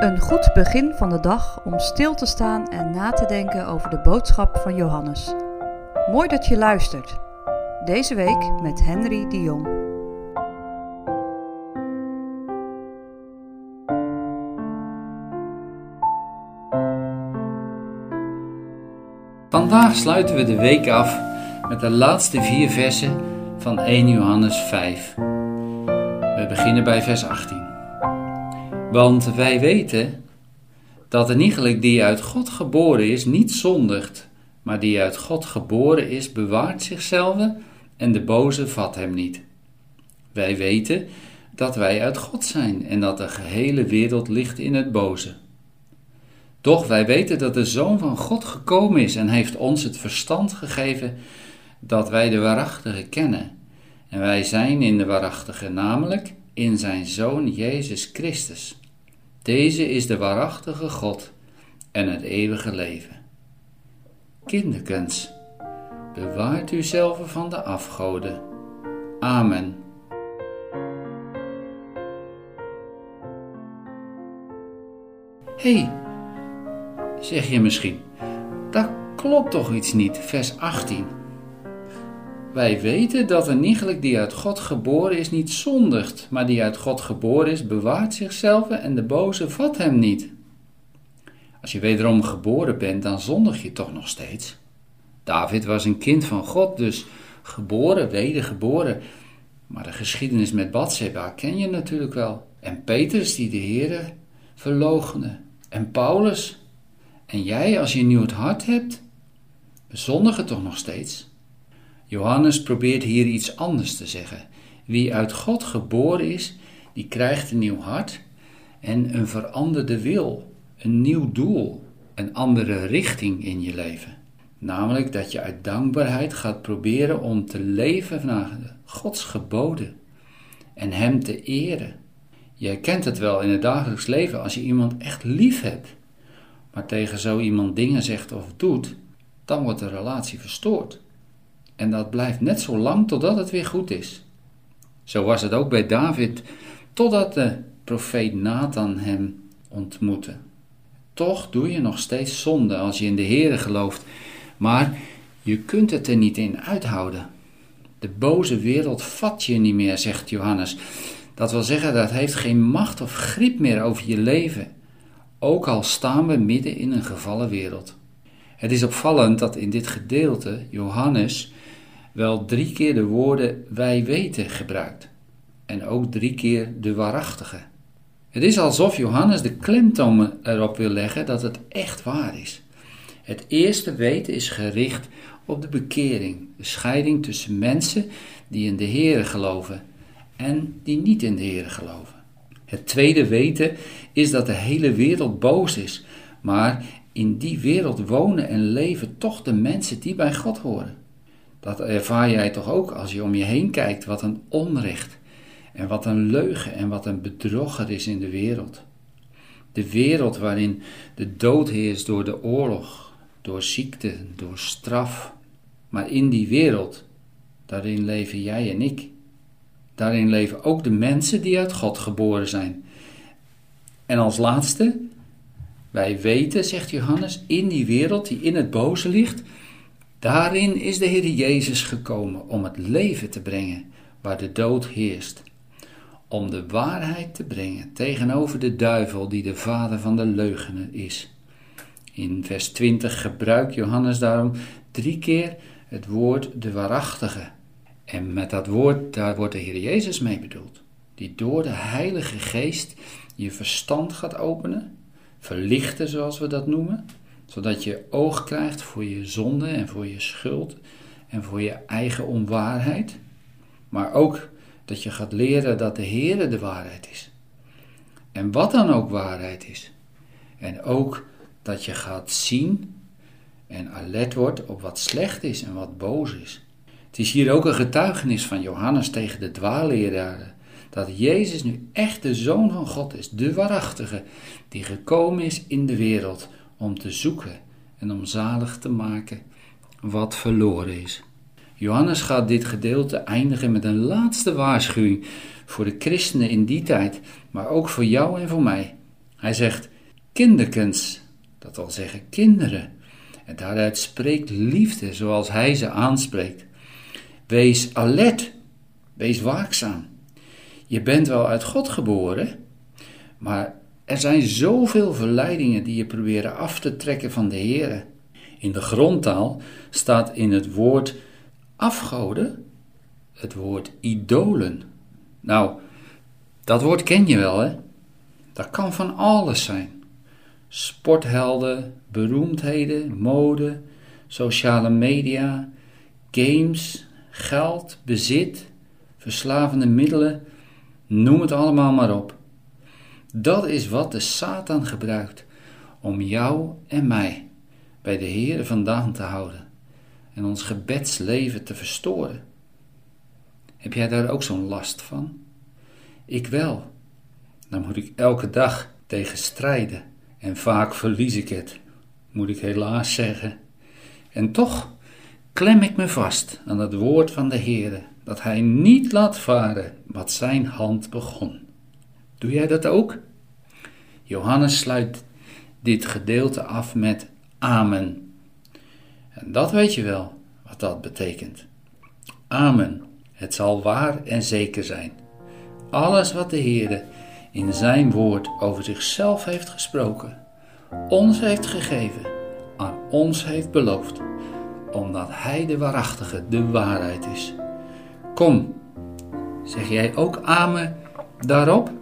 Een goed begin van de dag om stil te staan en na te denken over de boodschap van Johannes. Mooi dat je luistert. Deze week met Henry de Jong. Vandaag sluiten we de week af met de laatste vier versen van 1 Johannes 5. We beginnen bij vers 18. Want wij weten dat een iegelijk die uit God geboren is niet zondigt, maar die uit God geboren is bewaart zichzelf en de boze vat hem niet. Wij weten dat wij uit God zijn en dat de gehele wereld ligt in het boze. Doch wij weten dat de Zoon van God gekomen is en heeft ons het verstand gegeven dat wij de waarachtige kennen. En wij zijn in de waarachtige, namelijk in zijn Zoon Jezus Christus. Deze is de waarachtige God en het eeuwige leven. Kinderkens, bewaart uzelf van de afgoden. Amen. hey, zeg je misschien, dat klopt toch iets niet, vers 18. Wij weten dat een iegelijk die uit God geboren is niet zondigt, maar die uit God geboren is bewaart zichzelf en de boze vat hem niet. Als je wederom geboren bent, dan zondig je toch nog steeds. David was een kind van God, dus geboren, wedergeboren. Maar de geschiedenis met Bathseba ken je natuurlijk wel. En Petrus die de Heere verloochende. En Paulus. En jij, als je nu het hart hebt, we zondigen toch nog steeds. Johannes probeert hier iets anders te zeggen. Wie uit God geboren is, die krijgt een nieuw hart en een veranderde wil, een nieuw doel, een andere richting in je leven. Namelijk dat je uit dankbaarheid gaat proberen om te leven naar Gods geboden en Hem te eren. Jij kent het wel in het dagelijks leven als je iemand echt lief hebt, maar tegen zo iemand dingen zegt of doet, dan wordt de relatie verstoord. En dat blijft net zo lang totdat het weer goed is. Zo was het ook bij David, totdat de profeet Nathan hem ontmoette. Toch doe je nog steeds zonde als je in de Heere gelooft, maar je kunt het er niet in uithouden. De boze wereld vat je niet meer, zegt Johannes. Dat wil zeggen, dat heeft geen macht of grip meer over je leven, ook al staan we midden in een gevallen wereld. Het is opvallend dat in dit gedeelte Johannes wel drie keer de woorden wij weten gebruikt en ook drie keer de waarachtige. Het is alsof Johannes de klemtoon erop wil leggen dat het echt waar is. Het eerste weten is gericht op de bekering, de scheiding tussen mensen die in de Here geloven en die niet in de Here geloven. Het tweede weten is dat de hele wereld boos is, maar in die wereld wonen en leven toch de mensen die bij God horen. Dat ervaar jij toch ook als je om je heen kijkt wat een onrecht en wat een leugen en wat een bedrog is in de wereld. De wereld waarin de dood heerst door de oorlog, door ziekte, door straf. Maar in die wereld, daarin leven jij en ik. Daarin leven ook de mensen die uit God geboren zijn. En als laatste, wij weten, zegt Johannes, in die wereld die in het boze ligt, Daarin is de Heer Jezus gekomen om het leven te brengen waar de dood heerst. Om de waarheid te brengen tegenover de duivel die de vader van de leugenen is. In vers 20 gebruikt Johannes daarom drie keer het woord de waarachtige. En met dat woord, daar wordt de Heer Jezus mee bedoeld. Die door de Heilige Geest je verstand gaat openen, verlichten zoals we dat noemen zodat je oog krijgt voor je zonde en voor je schuld en voor je eigen onwaarheid. Maar ook dat je gaat leren dat de Heere de waarheid is. En wat dan ook waarheid is. En ook dat je gaat zien en alert wordt op wat slecht is en wat boos is. Het is hier ook een getuigenis van Johannes tegen de dwaalleraren. Dat Jezus nu echt de Zoon van God is, de waarachtige, die gekomen is in de wereld om te zoeken en om zalig te maken wat verloren is. Johannes gaat dit gedeelte eindigen met een laatste waarschuwing voor de christenen in die tijd, maar ook voor jou en voor mij. Hij zegt kinderkens, dat wil zeggen kinderen. En daaruit spreekt liefde zoals hij ze aanspreekt. Wees alert, wees waakzaam. Je bent wel uit God geboren, maar er zijn zoveel verleidingen die je proberen af te trekken van de Heer. In de grondtaal staat in het woord afgoden het woord idolen. Nou, dat woord ken je wel, hè? Dat kan van alles zijn. Sporthelden, beroemdheden, mode, sociale media, games, geld, bezit, verslavende middelen, noem het allemaal maar op. Dat is wat de Satan gebruikt om jou en mij bij de Heer vandaan te houden en ons gebedsleven te verstoren. Heb jij daar ook zo'n last van? Ik wel. Dan moet ik elke dag tegen strijden en vaak verlies ik het, moet ik helaas zeggen. En toch klem ik me vast aan het woord van de Heere, dat Hij niet laat varen wat Zijn hand begon. Doe jij dat ook? Johannes sluit dit gedeelte af met Amen. En dat weet je wel, wat dat betekent. Amen. Het zal waar en zeker zijn. Alles wat de Heer in zijn woord over zichzelf heeft gesproken, ons heeft gegeven, aan ons heeft beloofd, omdat Hij de waarachtige, de waarheid is. Kom, zeg jij ook amen daarop?